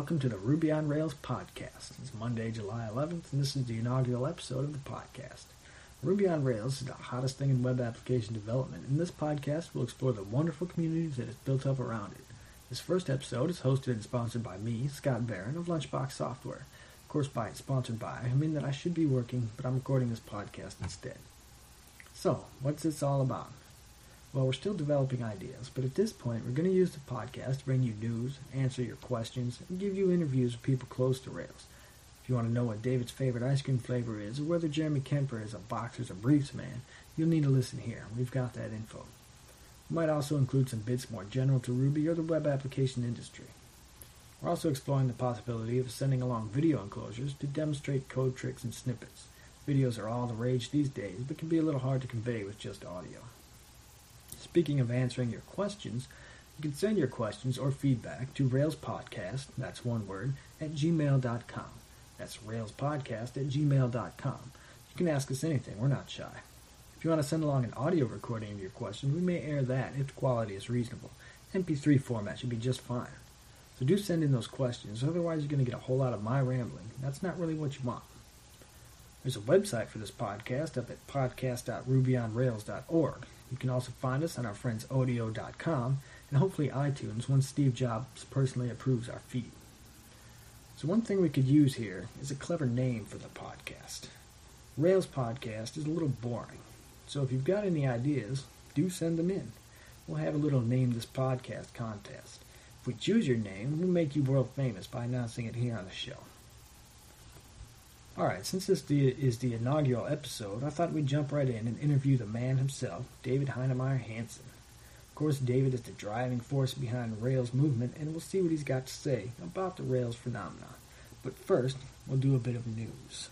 welcome to the Ruby on Rails podcast. It's Monday, July 11th, and this is the inaugural episode of the podcast. Ruby on Rails is the hottest thing in web application development, and this podcast will explore the wonderful communities that is built up around it. This first episode is hosted and sponsored by me, Scott Barron of Lunchbox Software. Of course, by sponsored by, I mean that I should be working, but I'm recording this podcast instead. So, what's this all about? Well, we're still developing ideas, but at this point, we're going to use the podcast to bring you news, answer your questions, and give you interviews with people close to Rails. If you want to know what David's favorite ice cream flavor is, or whether Jeremy Kemper is a boxers or briefs man, you'll need to listen here. We've got that info. We might also include some bits more general to Ruby or the web application industry. We're also exploring the possibility of sending along video enclosures to demonstrate code tricks and snippets. Videos are all the rage these days, but can be a little hard to convey with just audio. Speaking of answering your questions, you can send your questions or feedback to railspodcast, that's one word, at gmail.com. That's railspodcast at gmail.com. You can ask us anything, we're not shy. If you want to send along an audio recording of your question, we may air that if the quality is reasonable. MP3 format should be just fine. So do send in those questions, otherwise you're going to get a whole lot of my rambling. That's not really what you want. There's a website for this podcast up at podcast.rubyonrails.org. You can also find us on our friends Odeo.com and hopefully iTunes once Steve Jobs personally approves our feed. So one thing we could use here is a clever name for the podcast. Rails Podcast is a little boring, so if you've got any ideas, do send them in. We'll have a little Name This Podcast contest. If we choose your name, we'll make you world famous by announcing it here on the show. Alright, since this is the inaugural episode, I thought we'd jump right in and interview the man himself, David Heinemeier Hansson. Of course, David is the driving force behind Rails movement, and we'll see what he's got to say about the Rails phenomenon. But first, we'll do a bit of news.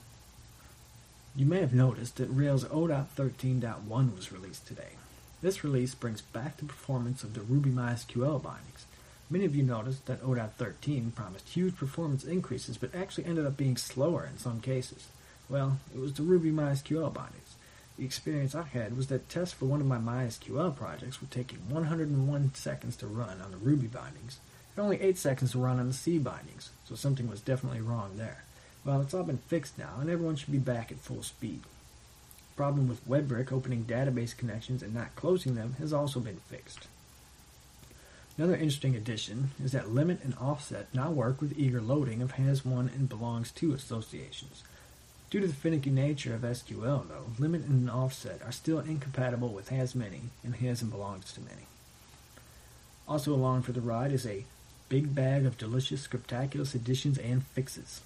You may have noticed that Rails 0.13.1 was released today. This release brings back the performance of the Ruby MySQL bindings. Many of you noticed that ODOT 13 promised huge performance increases but actually ended up being slower in some cases. Well, it was the Ruby MySQL bindings. The experience I had was that tests for one of my MySQL projects were taking 101 seconds to run on the Ruby bindings and only 8 seconds to run on the C bindings, so something was definitely wrong there. Well, it's all been fixed now, and everyone should be back at full speed. The problem with WEBrick opening database connections and not closing them has also been fixed. Another interesting addition is that limit and offset now work with eager loading of has one and belongs to associations. Due to the finicky nature of SQL, though, limit and offset are still incompatible with has many and has and belongs to many. Also along for the ride is a big bag of delicious script.aculo.us additions and fixes.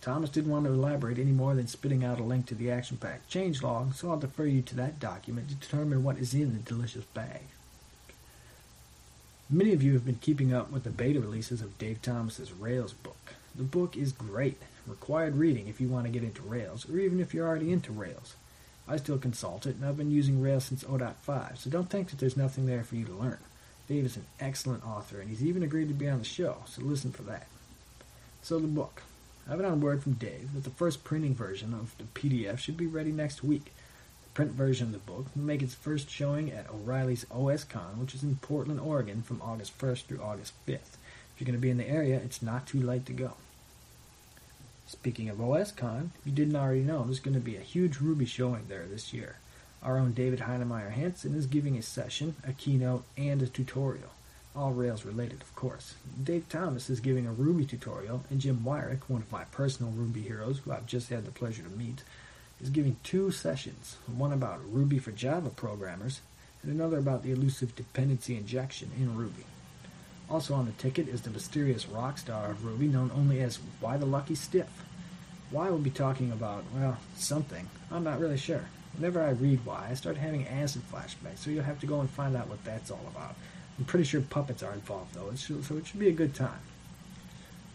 Thomas didn't want to elaborate any more than spitting out a link to the action pack changelog, so I'll defer you to that document to determine what is in the delicious bag. Many of you have been keeping up with the beta releases of Dave Thomas's Rails book. The book is great, required reading if you want to get into Rails, or even if you're already into Rails. I still consult it, and I've been using Rails since 0.5, so don't think that there's nothing there for you to learn. Dave is an excellent author, and he's even agreed to be on the show, so listen for that. So the book. I have it on word from Dave that the first printing version of the PDF should be ready next week print version of the book will make its first showing at O'Reilly's OSCon, which is in Portland, Oregon from August 1st through August 5th. If you're going to be in the area, it's not too late to go. Speaking of OSCon, if you didn't already know, there's going to be a huge Ruby showing there this year. Our own David Heinemeier Hansson is giving a session, a keynote, and a tutorial. All Rails related, of course. Dave Thomas is giving a Ruby tutorial, and Jim Weirich, one of my personal Ruby heroes who I've just had the pleasure to meet, is giving two sessions, one about Ruby for Java programmers and another about the elusive dependency injection in Ruby. Also on the ticket is the mysterious rock star of Ruby known only as Why the Lucky Stiff. Why will be talking about, well, something. I'm not really sure. Whenever I read Why, I start having acid flashbacks, so you'll have to go and find out what that's all about. I'm pretty sure puppets are involved, though, so it should be a good time.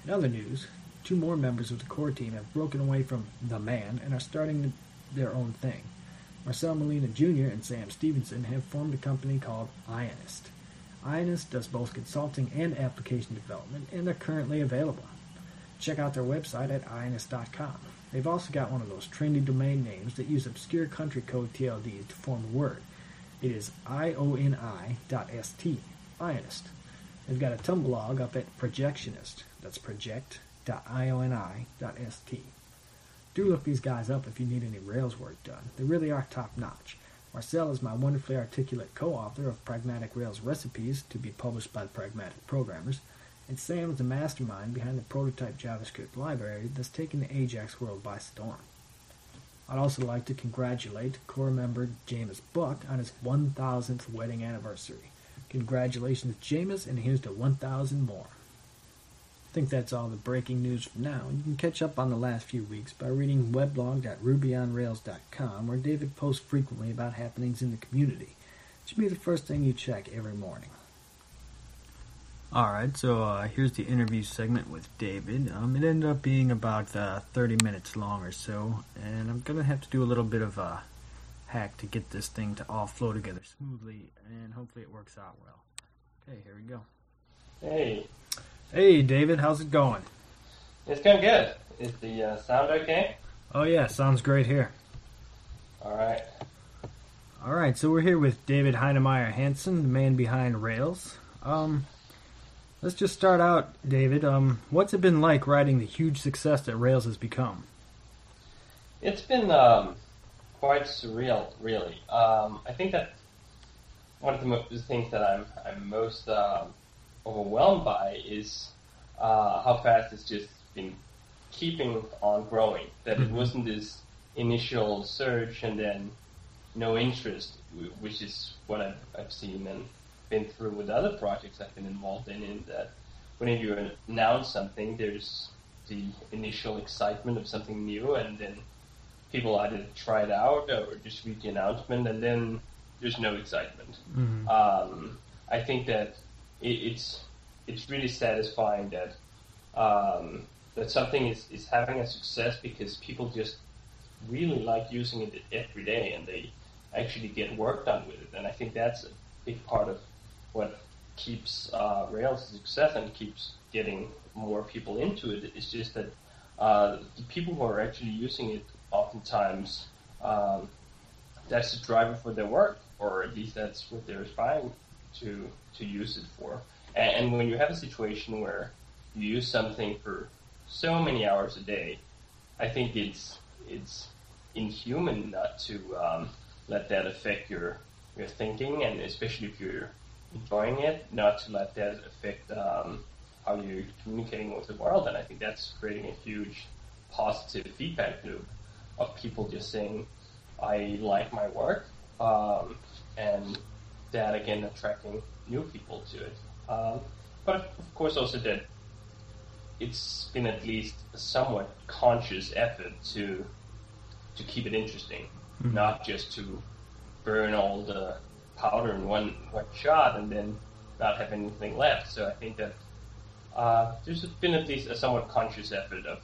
In other news, two more members of the core team have broken away from the man and are starting their own thing. Marcel Molina Jr. and Sam Stephenson have formed a company called Ionist. Ionist does both consulting and application development, and they're currently available. Check out their website at ionist.com. They've also got one of those trendy domain names that use obscure country code TLDs to form a word. It is ioni.st, Ionist. They've got a Tumblr blog up at Projectionist. That's project.ioni.st. Do look these guys up if you need any Rails work done. They really are top notch. Marcel is my wonderfully articulate co-author of Pragmatic Rails Recipes to be published by Pragmatic Programmers, and Sam is the mastermind behind the prototype JavaScript library that's taken the Ajax world by storm. I'd also like to congratulate core member Jamis Buck on his 1000th wedding anniversary. Congratulations, Jamis, and here's to 1000 more. I think that's all the breaking news for now. You can catch up on the last few weeks by reading weblog.rubyonrails.com, where David posts frequently about happenings in the community. It should be the first thing you check every morning. Alright, so uh, here's the interview segment with David. Um, it ended up being about uh, 30 minutes long or so, and I'm going to have to do a little bit of a hack to get this thing to all flow together smoothly, and hopefully it works out well. Okay, here we go. Hey, Hey, David, how's it going? it's going good. Is the uh, sound okay? Oh, yeah, sounds great here. All right. All right, so we're here with David Heinemeier Hansson, the man behind Rails. Um, let's just start out, David. Um, what's it been like riding the huge success that Rails has become? It's been um, quite surreal, really. Um, I think that one of the, mo- things that I'm I'm most um, overwhelmed by is uh, how fast it's just been keeping on growing. That it Mhm. wasn't this initial surge and then no interest, which is what I've, I've seen and been through with other projects I've been involved in. In that, whenever you announce something, there's the initial excitement of something new, and then people either try it out or just read the announcement, and then there's no excitement. Mm-hmm. Um, I think that it, it's it's really satisfying that um, that something is, is having a success because people just really like using it every day and they actually get work done with it. And I think that's a big part of what keeps uh, Rails a success and keeps getting more people into it. It's just that uh, the people who are actually using it oftentimes um, that's the driver for their work, or at least that's what they're aspiring to to use it for. And, and when you have a situation where you use something for so many hours a day, I think it's it's inhuman not to um, let that affect your your thinking, and especially if you're enjoying it, not to let that affect um, how you're communicating with the world. And I think that's creating a huge positive feedback loop of people just saying, "I like my work," um, and that again attracting new people to it. Um, but of course, also that it's been at least a somewhat conscious effort to to keep it interesting, Mhm. not just to burn all the powder in one one shot and then not have anything left. So I think that uh, there's been at least a somewhat conscious effort of,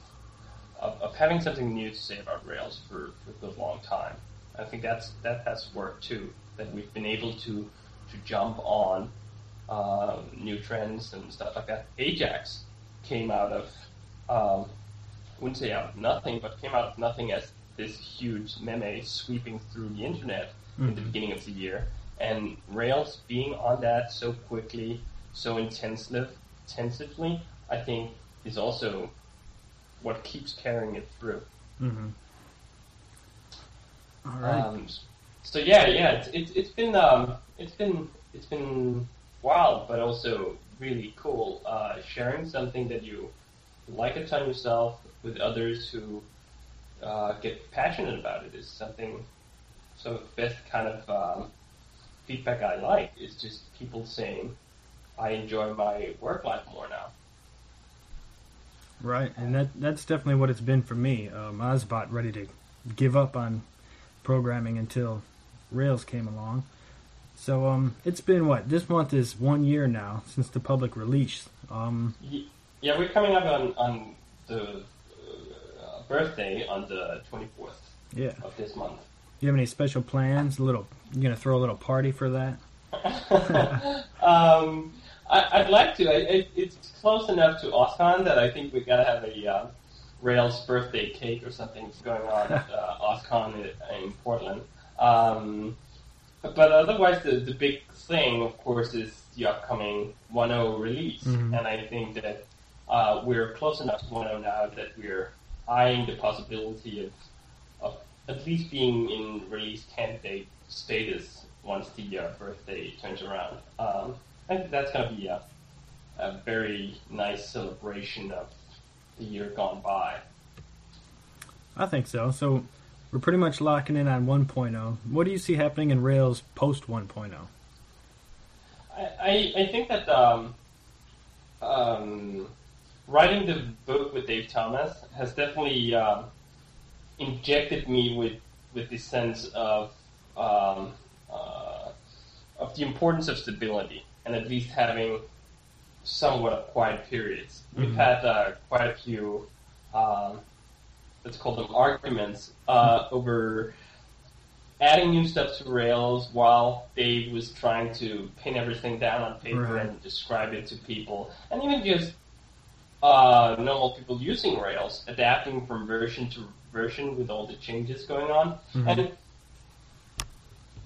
of of having something new to say about Rails for, for a good long time. I think that's that has worked too. That we've been able to to jump on um, new trends and stuff like that. Ajax came out of um, I wouldn't say out of nothing, but came out of nothing as this huge meme sweeping through the internet in the Mhm. beginning of the year. And Rails being on that so quickly, so intensely, intensively, I think is also what keeps carrying it through. Mm-hmm. All right. Um, so yeah, yeah, it's, it's, it's been um, it's been it's been wild, but also really cool. Uh, sharing something that you like a ton yourself with others who uh, get passionate about it is something. Some of the best kind of um, feedback I like is just people saying, "I enjoy my work life more now." Right, and that that's definitely what it's been for me. Um, I was about ready to give up on programming until Rails came along. So um, it's been what this month is one year now since the public release. Um, Yeah, we're coming up on on the uh, birthday on the twenty fourth yeah. of this month. Do you have any special plans? A little, you gonna throw a little party for that? um, I, I'd like to. I, it, it's close enough to OSCON that I think we gotta have a uh, Rails birthday cake or something going on at uh, OSCON in, in Portland. Um, but otherwise, the, the big thing, of course, is the upcoming 1.0 release. Mhm. And I think that uh, we're close enough to 1.0 now that we're eyeing the possibility of, of at least being in release candidate status once the uh, birthday turns around. Um, I think that's going to be a, a very nice celebration of the year gone by. I think so. So we're pretty much locking in on 1.0. What do you see happening in Rails post 1.0? I, I, I think that um, um, writing the book with Dave Thomas has definitely um, injected me with with this sense of um, uh, of the importance of stability and at least having somewhat of quiet periods. We've Mhm. had uh, quite a few, um, let's call them arguments, uh, over adding new stuff to Rails while Dave was trying to pin everything down on paper Right. and describe it to people, and even just uh, normal people using Rails, adapting from version to version with all the changes going on, Mhm. and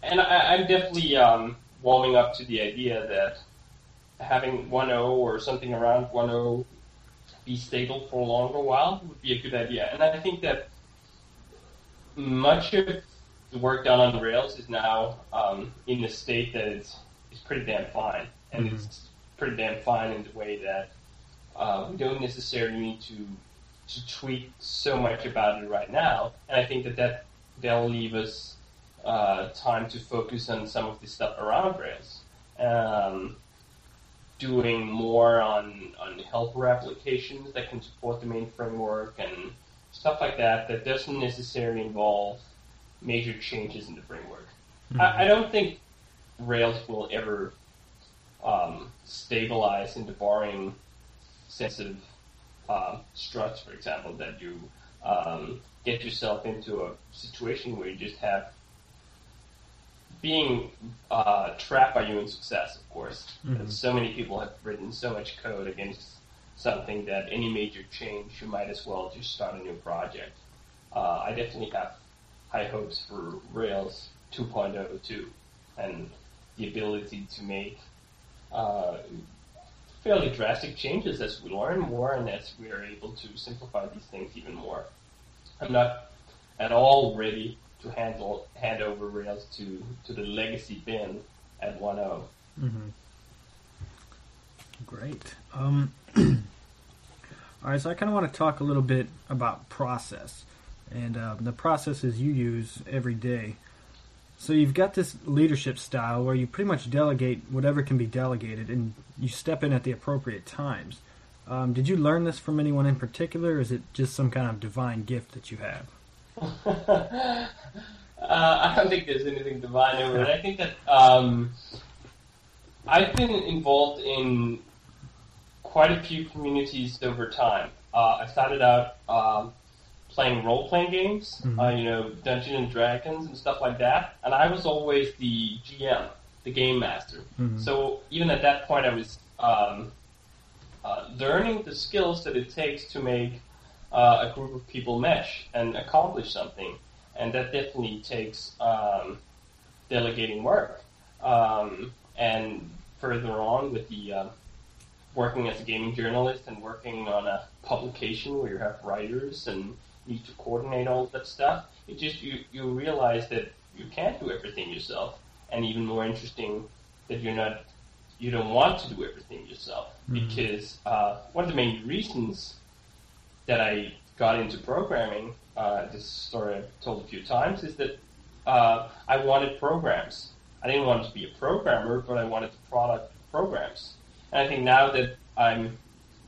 and I, I'm definitely um, warming up to the idea that having 1.0 or something around 1.0 be stable for a longer while would be a good idea. And I think that much of the work done on Rails is now um, in a state that it's, it's pretty damn fine. And Mhm. it's pretty damn fine in the way that uh, we don't necessarily need to to tweak so much about it right now. And I think that, that that'll leave us uh, time to focus on some of the stuff around Rails. Um, doing more on, on helper applications that can support the main framework and stuff like that that doesn't necessarily involve major changes in the framework. I, I don't think Rails will ever um, stabilize in the barring sense of um, struts, for example, that you um, get yourself into a situation where you just have being uh, trapped by your own success, of course. Mhm. So many people have written so much code against something that any major change, you might as well just start a new project. Uh, I definitely have high hopes for Rails 2.0 too, and the ability to make uh, fairly drastic changes as we learn more and as we are able to simplify these things even more. I'm not at all ready to handle hand over Rails to, to the legacy bin at oh. 1.0. Mm-hmm. Great. Um, all right, so I kind of want to talk a little bit about process and uh, the processes you use every day. So you've got this leadership style where you pretty much delegate whatever can be delegated, and you step in at the appropriate times. Um, did you learn this from anyone in particular, or is it just some kind of divine gift that you have? uh, I don't think there's anything divine over it. I think that um, I've been involved in quite a few communities over time. Uh, I started out um, playing role-playing games, Mhm. uh, you know, Dungeons and Dragons and stuff like that, and I was always the GM, the game master. Mhm. So even at that point, I was um, uh, learning the skills that it takes to make uh, a group of people mesh and accomplish something, and that definitely takes um, delegating work. Um, and further on with the uh, working as a gaming journalist and working on a publication where you have writers and need to coordinate all that stuff, it just you you realize that you can't do everything yourself, and even more interesting that you're not you don't want to do everything yourself Mhm. because uh, one of the main reasons that I got into programming, uh, this story I've told a few times, is that uh, I wanted programs. I didn't want to be a programmer, but I wanted to product programs. And I think now that I'm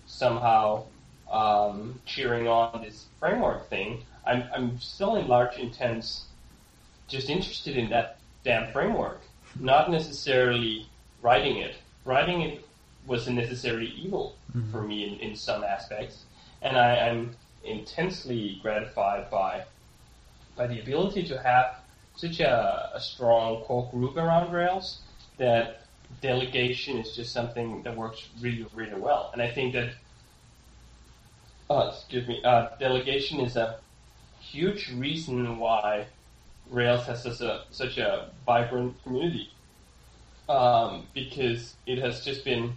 somehow um, cheering on this framework thing, I'm, I'm still in large intents just interested in that damn framework, not necessarily writing it. Writing it was a necessary evil Mhm. for me in, in some aspects, and I, I'm intensely gratified by by the ability to have such a, a strong core group around Rails that delegation is just something that works really, really well. And I think that, uh, excuse me, uh, delegation is a huge reason why Rails has such a such a vibrant community um, because it has just been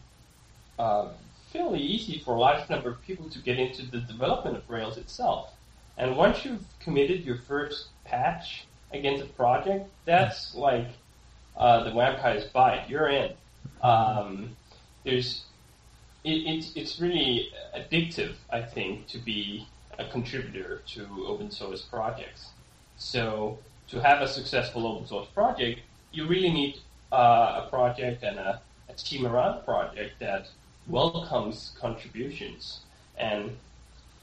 uh, fairly easy for a large number of people to get into the development of Rails itself. And once you've committed your first patch against a project, that's like uh, the vampire's bite. You're in. Um, there's it, it, it's really addictive, I think, to be a contributor to open source projects. So to have a successful open source project, you really need uh, a project and a, a team around the project that welcomes contributions. And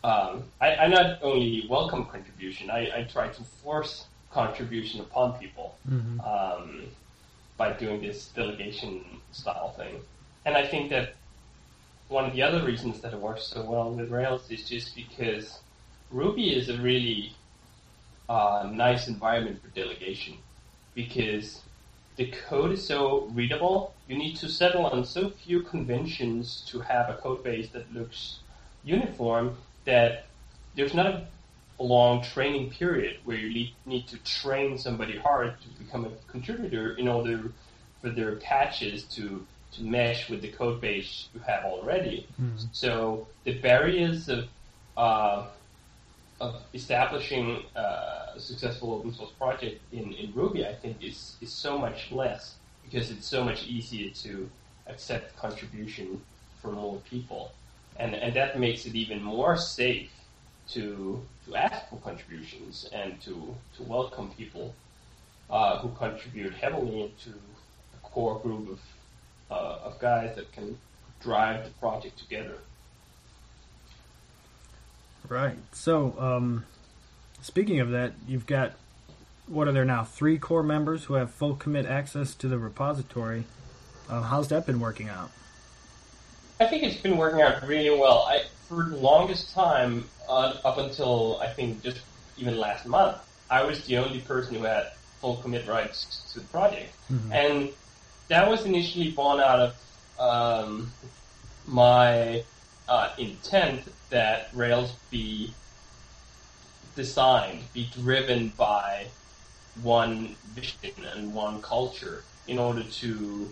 um, I, I, not only welcome contribution, I, I, try to force contribution upon people mm-hmm. um, by doing this delegation style thing. And I think that one of the other reasons that it works so well with Rails is just because Ruby is a really uh, nice environment for delegation because the code is so readable. You need to settle on so few conventions to have a code base that looks uniform that there's not a long training period where you need to train somebody hard to become a contributor in order for their patches to to mesh with the code base you have already. Mm-hmm. So the barriers of uh, of establishing uh, a successful open source project in, in Ruby, I think, is, is so much less because it's so much easier to accept contribution from more people. And, and that makes it even more safe to, to ask for contributions and to, to welcome people uh, who contribute heavily into a core group of, uh, of guys that can drive the project together. Right. So, um, speaking of that, you've got what are there now? Three core members who have full commit access to the repository. Uh, how's that been working out? I think it's been working out really well. I, for the longest time, uh, up until I think just even last month, I was the only person who had full commit rights to the project, mm-hmm. and that was initially born out of um, my uh, intent that Rails be designed, be driven by one vision and one culture in order to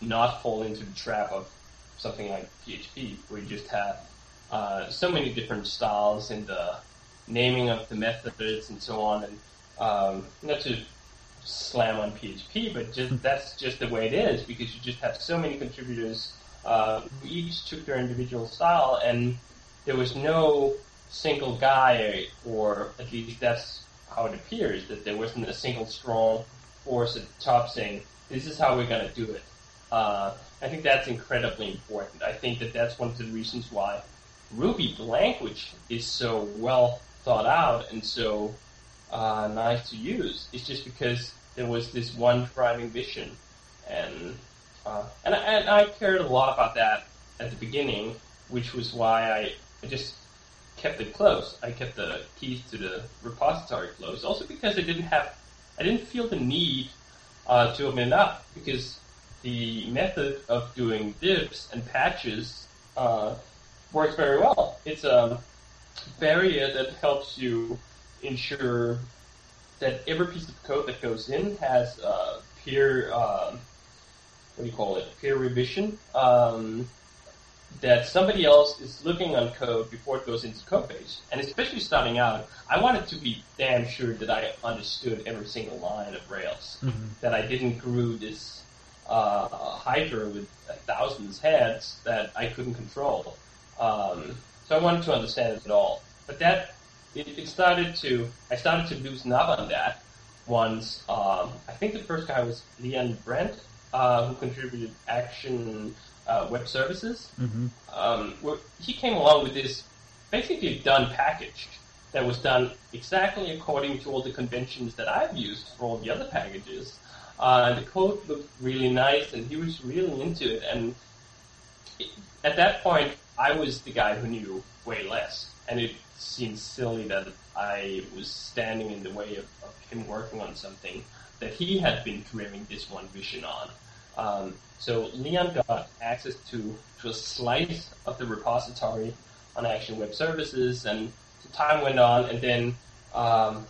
not fall into the trap of something like PHP, where you just have uh, so many different styles in the naming of the methods and so on, and um, not to slam on PHP, but just that's just the way it is because you just have so many contributors uh, who each took their individual style, and there was no single guy, or at least that's how it appears, that there wasn't a single strong force at the top saying, this is how we're going to do it. Uh, I think that's incredibly important. I think that that's one of the reasons why Ruby, language, is so well thought out and so uh, nice to use. It's just because there was this one driving vision, and uh, and, I, and I cared a lot about that at the beginning, which was why I just kept it close. I kept the keys to the repository closed. Also because I didn't have, I didn't feel the need uh, to open it up because the method of doing diffs and patches uh, works very well. It's a barrier that helps you ensure that every piece of code that goes in has uh, peer, um, what do you call it, peer revision. Um, that somebody else is looking on code before it goes into code base. And especially starting out, I wanted to be damn sure that I understood every single line of Rails. Mm-hmm. That I didn't grew this uh, Hydra with thousands of heads that I couldn't control. Um, so I wanted to understand it all. But that, it, it, started to, I started to loosen up on that once, um, I think the first guy was Leon Breedt, uh, who contributed Action uh, web services. Mm-hmm. Um, he came along with this basically done package that was done exactly according to all the conventions that I've used for all the other packages. Uh, the code looked really nice, and he was really into it. And it, at that point, I was the guy who knew way less, and it seemed silly that I was standing in the way of, of him working on something that he had been dreaming this one vision on. Um, so Leon got access to, to a slice of the repository on Action Web Services, and time went on, and then um,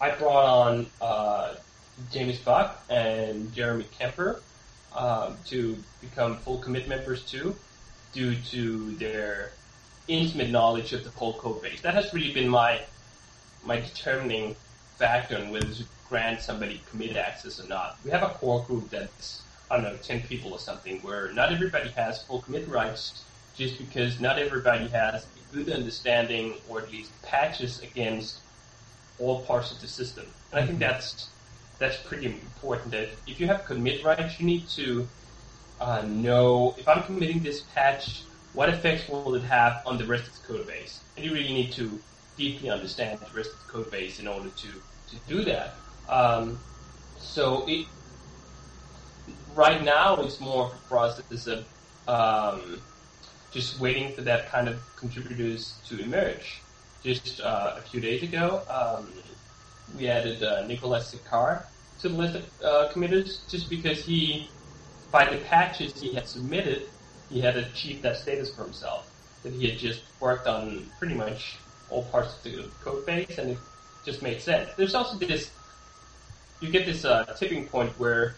I brought on uh, Jamis Buck and Jeremy Kemper um, to become full commit members too, due to their intimate knowledge of the whole code base. That has really been my my determining factor on whether to grant somebody commit access or not. We have a core group that's I don't know, ten people or something, where not everybody has full commit rights, just because not everybody has a good understanding or at least patches against all parts of the system. And I think that's that's pretty important. That if you have commit rights, you need to uh, know if I'm committing this patch, what effects will it have on the rest of the code base? And you really need to deeply understand the rest of the code base in order to to do that. Um, so it, right now it's more of a process of um, just waiting for that kind of contributors to emerge. Just uh, a few days ago, um, we added uh, Nicholas Seckar to the list of uh, committers just because he, by the patches he had submitted, he had achieved that status for himself. That he had just worked on pretty much all parts of the code base, and it just made sense. There's also this, you get this uh, tipping point where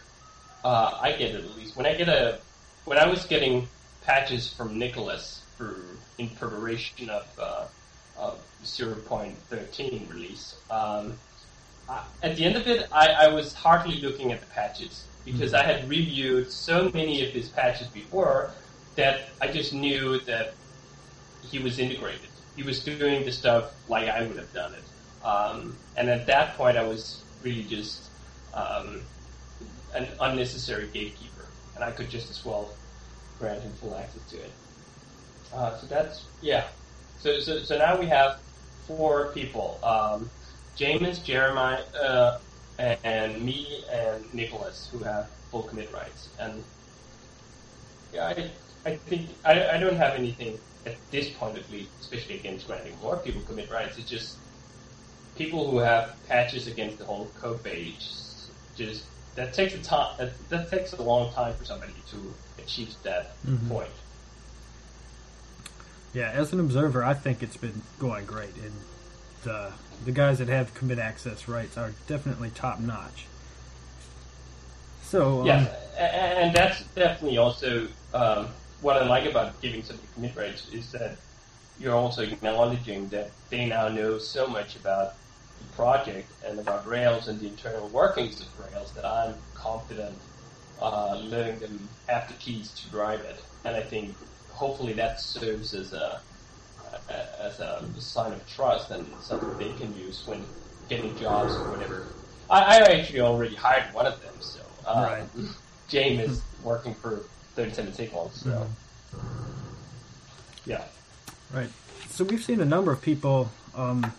uh, I get it at least. When I get a, when I was getting patches from Nicholas for in preparation of, uh, of 0.13 release, um, I, at the end of it, I, I, was hardly looking at the patches because I had reviewed so many of his patches before that I just knew that he was integrated. He was doing the stuff like I would have done it. Um, and at that point, I was really just um, an unnecessary gatekeeper, and I could just as well grant him full access to it. Uh, so that's yeah. So, so so now we have four people: um, Jamis, Jeremiah, uh, and, and, me, and Nicholas, who have full commit rights. And yeah, I I think I, I don't have anything at this point, at least, especially against granting more people commit rights. It's just people who have patches against the whole code base just that takes a time. That, that, takes a long time for somebody to achieve that mm-hmm. point. Yeah, as an observer, I think it's been going great, and the the guys that have commit access rights are definitely top notch. So um, yeah, and that's definitely also um, what I like about giving somebody commit rights is that you're also acknowledging that they now know so much about project and about Rails and the internal workings of Rails that I'm confident uh, letting them have the keys to drive it. And I think hopefully that serves as a as a sign of trust and something they can use when getting jobs or whatever. I, I actually already hired one of them, so uh, right. Jamis is working for 37 Signals, so mm-hmm. yeah. Right. So we've seen a number of people um,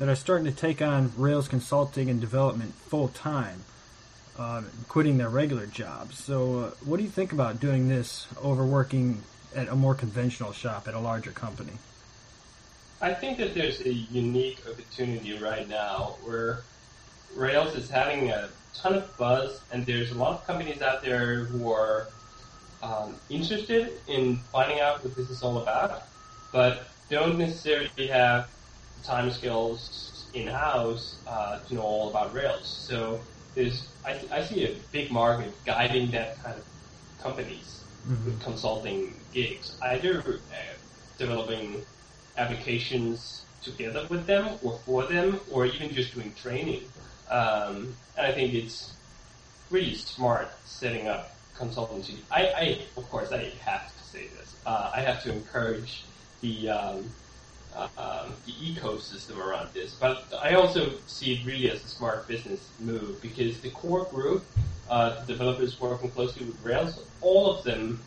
that are starting to take on Rails consulting and development full time, uh, quitting their regular jobs. So, uh, what do you think about doing this over working at a more conventional shop at a larger company? I think that there's a unique opportunity right now where Rails is having a ton of buzz, and there's a lot of companies out there who are um, interested in finding out what this is all about, but don't necessarily have time skills in house uh, to know all about Rails. So there's I, I see a big market guiding that kind of companies mm-hmm. with consulting gigs, either uh, developing applications together with them or for them, or even just doing training. Um, and I think it's really smart setting up consultancy. I, I of course, I have to say this. Uh, I have to encourage the um, um, the ecosystem around this. But I also see it really as a smart business move because the core group, uh, the developers working closely with Rails, all of them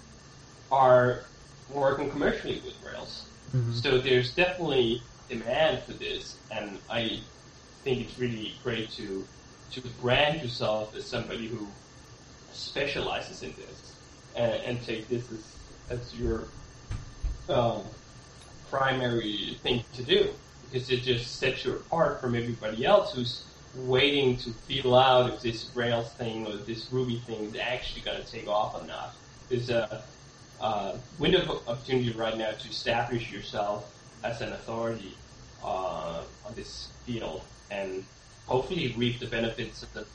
are working commercially with Rails. Mm-hmm. So there's definitely demand for this, and I think it's really great to to brand yourself as somebody who specializes in this and, and take this as as your um, primary thing to do because it just sets you apart from everybody else who's waiting to feel out if this Rails thing or this Ruby thing is actually going to take off or not. There's a uh, window of opportunity right now to establish yourself as an authority uh, on this this field and hopefully reap the benefits of the,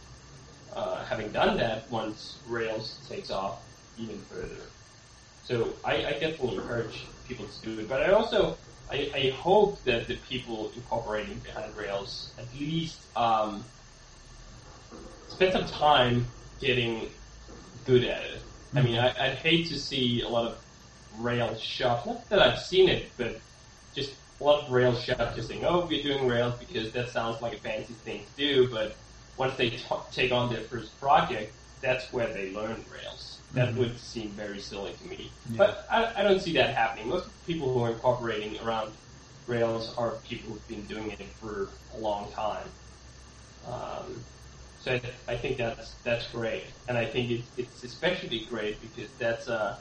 uh, having done that once Rails takes off even further. So I, I definitely encourage people to do it, but I also I, I hope that the people incorporating behind Rails at least um, spend some time getting good at it. I mean, I, I'd hate to see a lot of Rails shops. Not that I've seen it, but just a lot of Rails shops just saying, "Oh, we're doing Rails because that sounds like a fancy thing to do." But once they t- take on their first project, that's where they learn Rails. That Mhm. would seem very silly to me. Yeah. But I, I don't see that happening. Most people who are incorporating around Rails are people who've been doing it for a long time. Um, so I, I think that's that's great, and I think it's it's especially great because that's a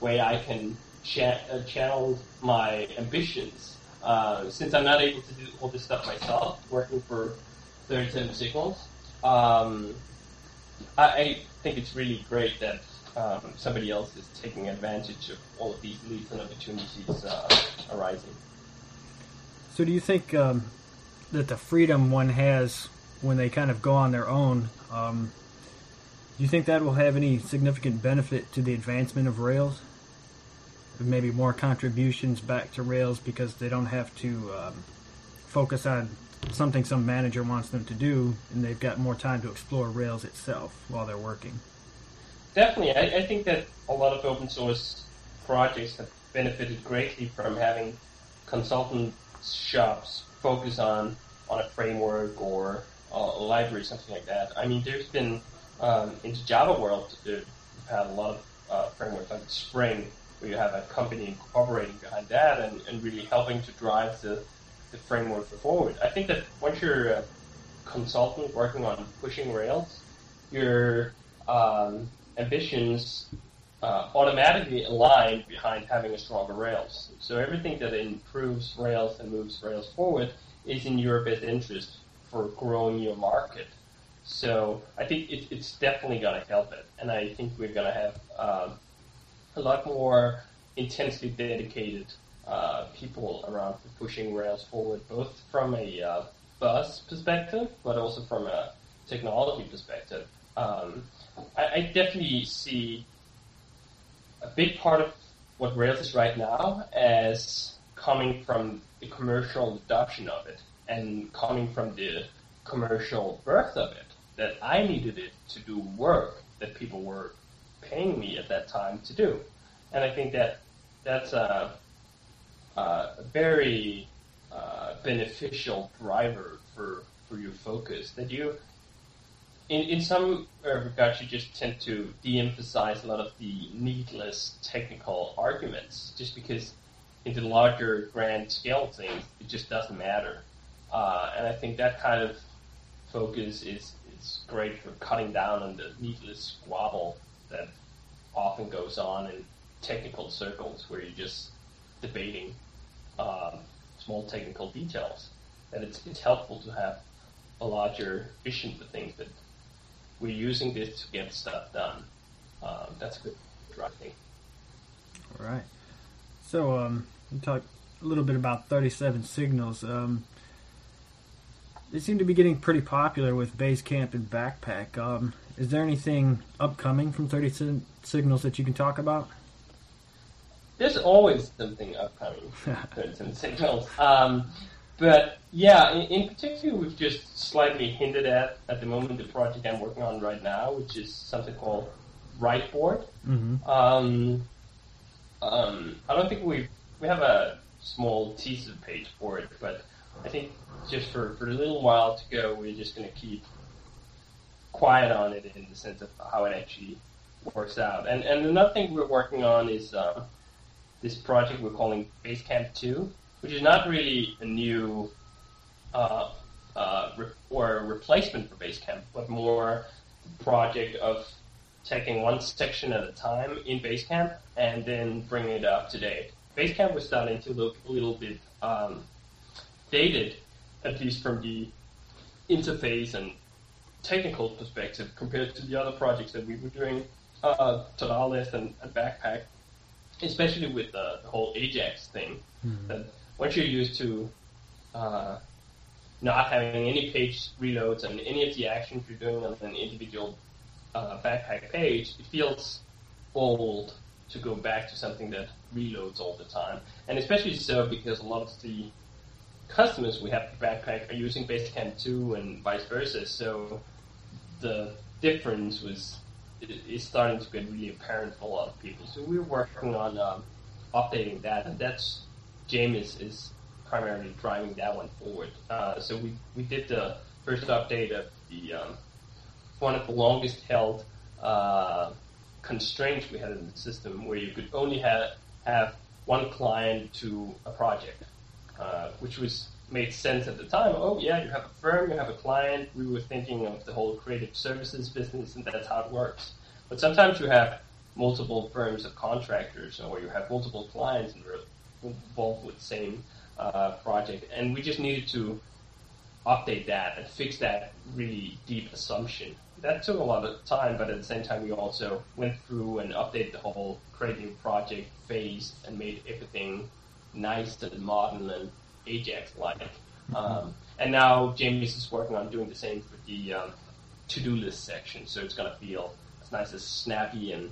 way I can cha- uh, channel my ambitions. Uh, since I'm not able to do all this stuff myself, working for 37 Signals, um, I, I think it's really great that um, somebody else is taking advantage of all of these leads and opportunities uh, arising. So, do you think um, that the freedom one has when they kind of go on their own, um, do you think that will have any significant benefit to the advancement of Rails? Maybe more contributions back to Rails because they don't have to um, focus on something some manager wants them to do, and they've got more time to explore Rails itself while they're working. Definitely, I, I think that a lot of open source projects have benefited greatly from having consultant shops focus on on a framework or a library, something like that. I mean, there's been um, in the Java world, we've had a lot of uh, frameworks like Spring, where you have a company incorporating behind that and, and really helping to drive the, the framework forward. I think that once you're a consultant working on pushing Rails, your um, ambitions uh, automatically align behind having a stronger Rails. So everything that improves Rails and moves Rails forward is in your best interest for growing your market. So I think it, it's definitely going to help it, and I think we're going to have um, a lot more intensely dedicated uh, people around pushing Rails forward, both from a uh, buzz perspective, but also from a technology perspective. Um, I, I definitely see a big part of what Rails is right now as coming from the commercial adoption of it and coming from the commercial birth of it. That I needed it to do work that people were paying me at that time to do. And I think that that's a, a very uh, beneficial driver for, for your focus. That you, in, in some regards, you just tend to de-emphasize a lot of the needless technical arguments, just because in the larger grand scale things, it just doesn't matter. Uh, and I think that kind of focus is, is great for cutting down on the needless squabble that often goes on in technical circles where you're just debating um, small technical details. And it's, it's helpful to have a larger vision for things that we're using this to get stuff done. Um, that's a good drive thing. All right. So, um, we talked a little bit about 37 signals. Um, they seem to be getting pretty popular with Basecamp and Backpack. Um, is there anything upcoming from 37 signals that you can talk about? There's always something upcoming for some signals. Um, but yeah, in, in, particular, we've just slightly hinted at at the moment the project I'm working on right now, which is something called Writeboard. Mm-hmm. Um, um, I don't think we we have a small teaser page for it, but I think just for, for a little while to go, we're just going to keep quiet on it in the sense of how it actually works out. And and another thing we're working on is uh, this project we're calling Basecamp 2, which is not really a new uh, uh, re- or a replacement for Basecamp, but more a project of taking one section at a time in Basecamp and then bringing it up to date. Basecamp was starting to look a little bit um, dated, at least from the interface and technical perspective, compared to the other projects that we were doing, uh, Ta-da List and, and Backpack, especially with the, the whole Ajax thing. Mhm. That once you're used to uh, not having any page reloads and any of the actions you're doing on an individual uh, backpack page, it feels old to go back to something that reloads all the time. And especially so because a lot of the customers we have for Backpack are using Basecamp 2 and vice versa. So the difference was is starting to get really apparent for a lot of people. So we're working on um, updating that, and that's Jamis is primarily driving that one forward. Uh, so we, we did the first update of the um, one of the longest held uh, constraints we had in the system, where you could only have have one client to a project, uh, which was made sense at the time. Oh yeah, you have a firm, you have a client. We were thinking of the whole creative services business, and that's how it works. But sometimes you have multiple firms of contractors, or you have multiple clients involved with same uh, project, and we just needed to update that and fix that really deep assumption. That took a lot of time, but at the same time, we also went through and updated the whole creative project phase and made everything nice and modern and Ajax-like. Mm-hmm. Um, and now Jamis is working on doing the same for the um, to-do list section, so it's going to feel as nice as snappy and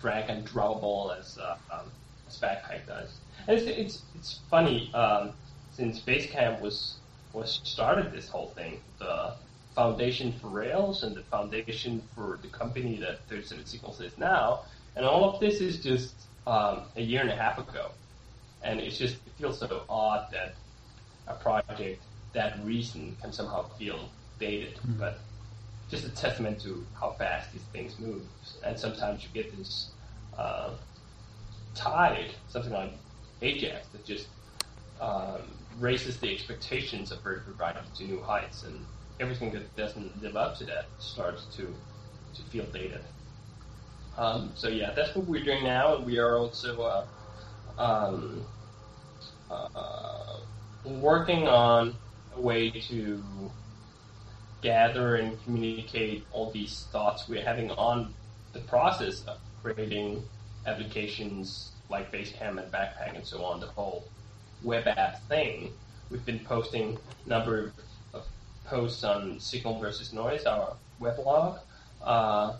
drag and drawable as uh, um, as Backpack does. It's it's, it's funny um, since Basecamp was was started this whole thing, the foundation for Rails and the foundation for the company that 37 Signals is now, and all of this is just um, a year and a half ago, and it's just it feels so odd that a project that recent can somehow feel dated, mm-hmm. but just a testament to how fast these things move. And sometimes you get this uh, tide, something like Ajax, that just um, raises the expectations of vertical writing to new heights, and everything that doesn't live up to that starts to to feel dated. Um, so yeah, that's what we're doing now, and we are also uh, um, uh, working on a way to gather and communicate all these thoughts we're having on the process of creating applications like Basecamp and Backpack and so on, the whole web app thing. We've been posting a number of posts on Signal versus Noise, our weblog, uh,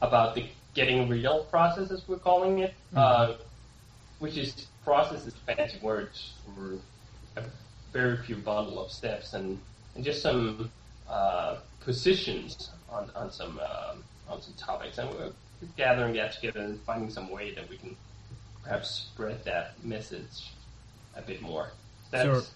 about the getting real process, as we're calling it, mm-hmm. uh, which is process is fancy words for a very few bundle of steps and, and just some uh, positions on, on some um, on some topics, and we're gathering that together and finding some way that we can perhaps spread that message a bit more. That's, so,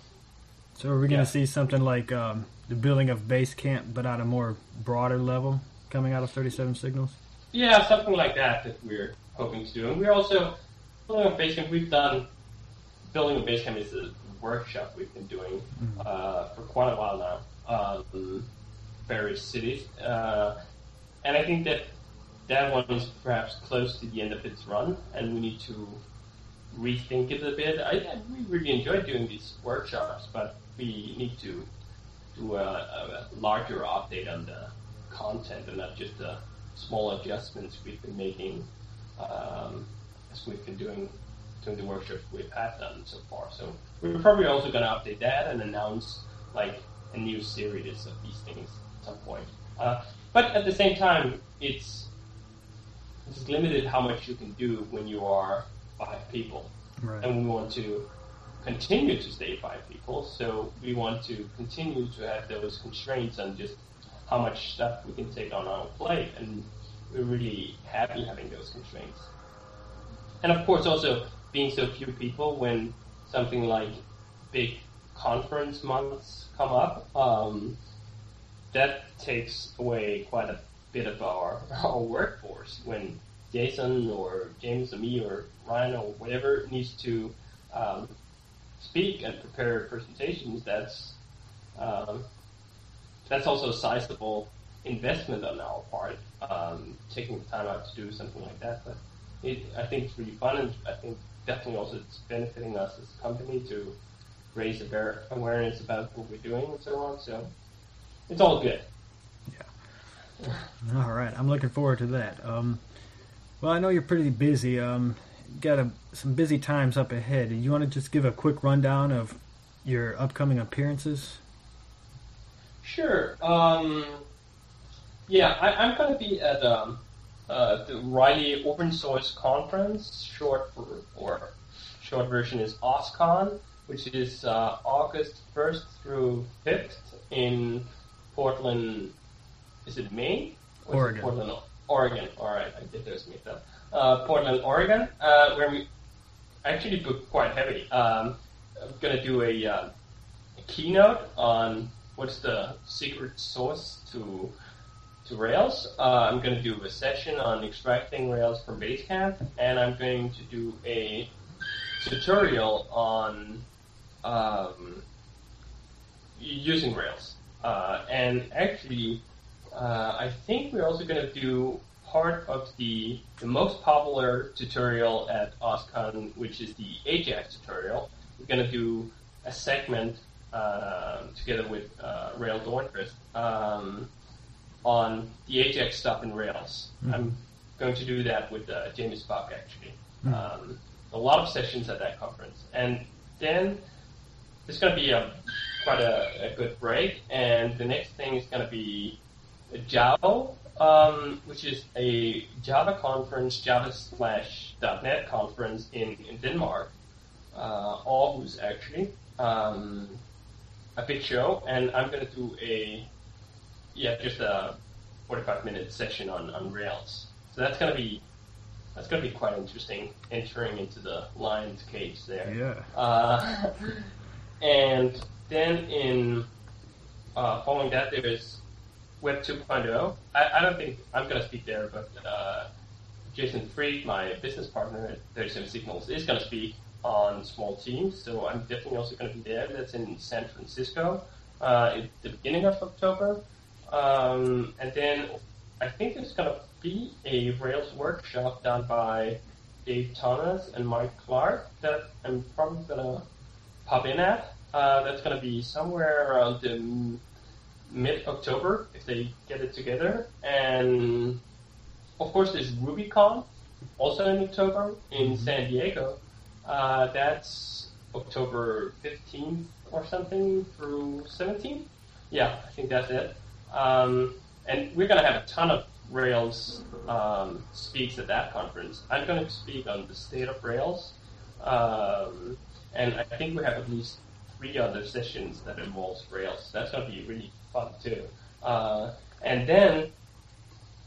so are we going to yeah. see something like um, the building of Basecamp, but at a more broader level, coming out of 37 Signals? Yeah, something like that that we're hoping to do. And we're also building a Basecamp. We've done building a Basecamp is a workshop we've been doing mm-hmm. uh, for quite a while now. Um, various cities, uh, and I think that that one is perhaps close to the end of its run, and we need to rethink it a bit. I, I we really enjoy doing these workshops, but we need to do a, a, larger update on the content and not just the small adjustments we've been making um, as we've been doing doing the workshops we've had done so far. So we're probably also going to update that and announce like a new series of these things at some point. Uh, but at the same time, it's it's limited how much you can do when you are five people, right. and we want to continue to stay five people. So we want to continue to have those constraints on just how much stuff we can take on our plate, and we're really happy having those constraints. And of course, also being so few people when something like big conference months come up, um, that takes away quite a bit of our, our workforce when Jason or Jamis or me or Ryan or whatever needs to um, speak and prepare presentations. That's um, that's also a sizable investment on our part, um, taking the time out to do something like that. But it, I think it's really fun, and I think definitely also it's benefiting us as a company to raise awareness about what we're doing and so on. So it's all good. All right, I'm looking forward to that. Um, well, I know you're pretty busy. Um, got a, some busy times up ahead. You want to just give a quick rundown of your upcoming appearances? Sure. Um, yeah, I, I'm going to be at um, uh, the O'Reilly Open Source Conference, short for, or short version is OSCON, which is uh, August 1st through 5th in Portland. Is it Maine? Or is it Oregon. Portland, Oregon. All right, I did those mixed up. Uh, Portland, Oregon, uh, where we actually booked quite heavy. Um, I'm going to do a, uh, a keynote on what's the secret source to to Rails. Uh, I'm going to do a session on extracting Rails from Basecamp, and I'm going to do a tutorial on um, using Rails. Uh, and actually, uh, I think we're also going to do part of the, the most popular tutorial at OSCON, which is the Ajax tutorial. We're going to do a segment uh, together with uh, Rael Dornfest um, on the Ajax stuff in Rails. I'm going to do that with uh, Jamis Buck, actually. Um, a lot of sessions at that conference. And then it's going to be a, quite a, a good break, and the next thing is going to be JAOO, um, which is a Java conference, Java slash .NET conference in, in Denmark, uh, Aarhus actually, um, a big show, and I'm going to do a yeah just a 45 minute session on, on Rails. So that's going to be that's going to be quite interesting entering into the lion's cage there. Yeah. Uh, and then in uh, following that, there is Web 2.0. I, I don't think I'm going to speak there, but uh, Jason Fried, my business partner at 37 Signals, is going to speak on small teams. So I'm definitely also going to be there. That's in San Francisco uh, at the beginning of October. Um, and then I think there's going to be a Rails workshop done by Dave Thomas and Mike Clark that I'm probably going to pop in at. Uh, that's going to be somewhere around the m- mid-October if they get it together. And of course, there's RubyConf also in October in San Diego. Uh, that's October 15th or something through 17th. Yeah, I think that's it. Um, and we're going to have a ton of Rails um, speaks at that conference. I'm going to speak on the state of Rails, um, and I think we have at least three other sessions that involves Rails. That's going to be really fun too. Uh, and then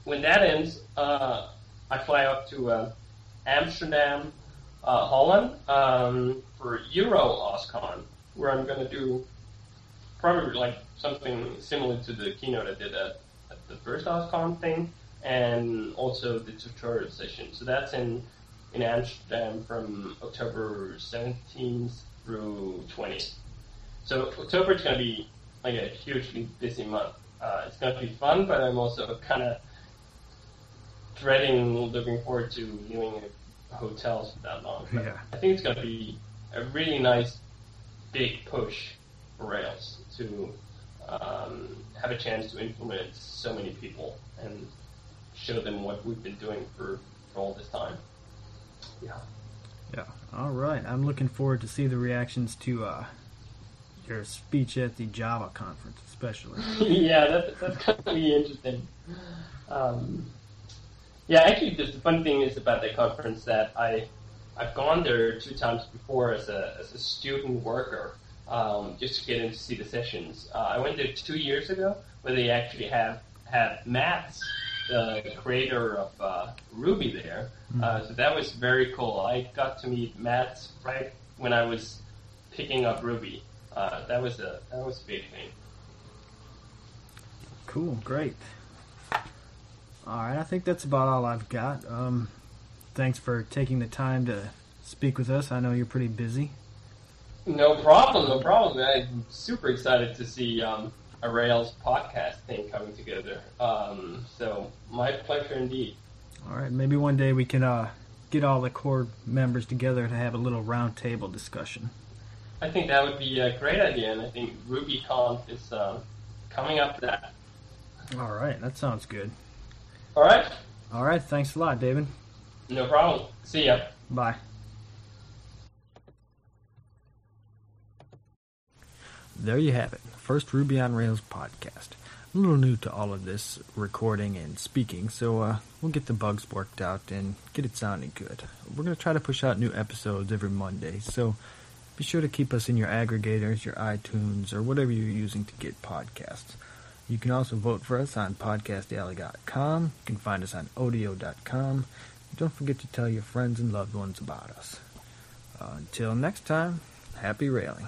when that ends, uh, I fly up to uh, Amsterdam, uh, Holland, um, for Euro OSCON, where I'm going to do probably like something similar to the keynote I did at, at the first OSCON thing, and also the tutorial session. So that's in in Amsterdam from October 17th through 20th. So October is going to be like a hugely busy month. Uh, it's going to be fun, but I'm also kind of dreading, looking forward to living in hotels for that long. But Yeah. I think it's going to be a really nice, big push for Rails to um, have a chance to influence so many people and show them what we've been doing for, for all this time. Yeah. Yeah. All right. I'm looking forward to see the reactions to uh, your speech at the Java conference, especially. yeah, that, that's going to be interesting. Um, yeah, actually, the, the funny thing is about that conference that I I've gone there two times before as a as a student worker, um, just to get in to see the sessions. Uh, I went there two years ago, where they actually have had Matz, the creator of uh, Ruby, there. Uh, so that was very cool. I got to meet Matz right when I was picking up Ruby. Uh, that was a that was a big thing. Cool. Great. All right. I think that's about all I've got. Um, thanks for taking the time to speak with us. I know you're pretty busy. No problem, no problem. I'm super excited to see um, a Rails podcast thing coming together. Um, so my pleasure indeed. All right. Maybe one day we can uh, get all the core members together to have a little roundtable discussion. I think that would be a great idea, and I think RubyConf is uh, coming up that. All right. That sounds good. All right, All right. Thanks a lot, David. no problem. See ya. Bye. There you have it. first Ruby on Rails podcast. I'm a little new to all of this recording and speaking, so uh, we'll get the bugs worked out and get it sounding good. We're going to try to push out new episodes every Monday, so be sure to keep us in your aggregators, your iTunes, or whatever you're using to get podcasts. You can also vote for us on podcastalley.com. You can find us on odeo.com. Don't forget to tell your friends and loved ones about us. Uh, until next time, happy railing.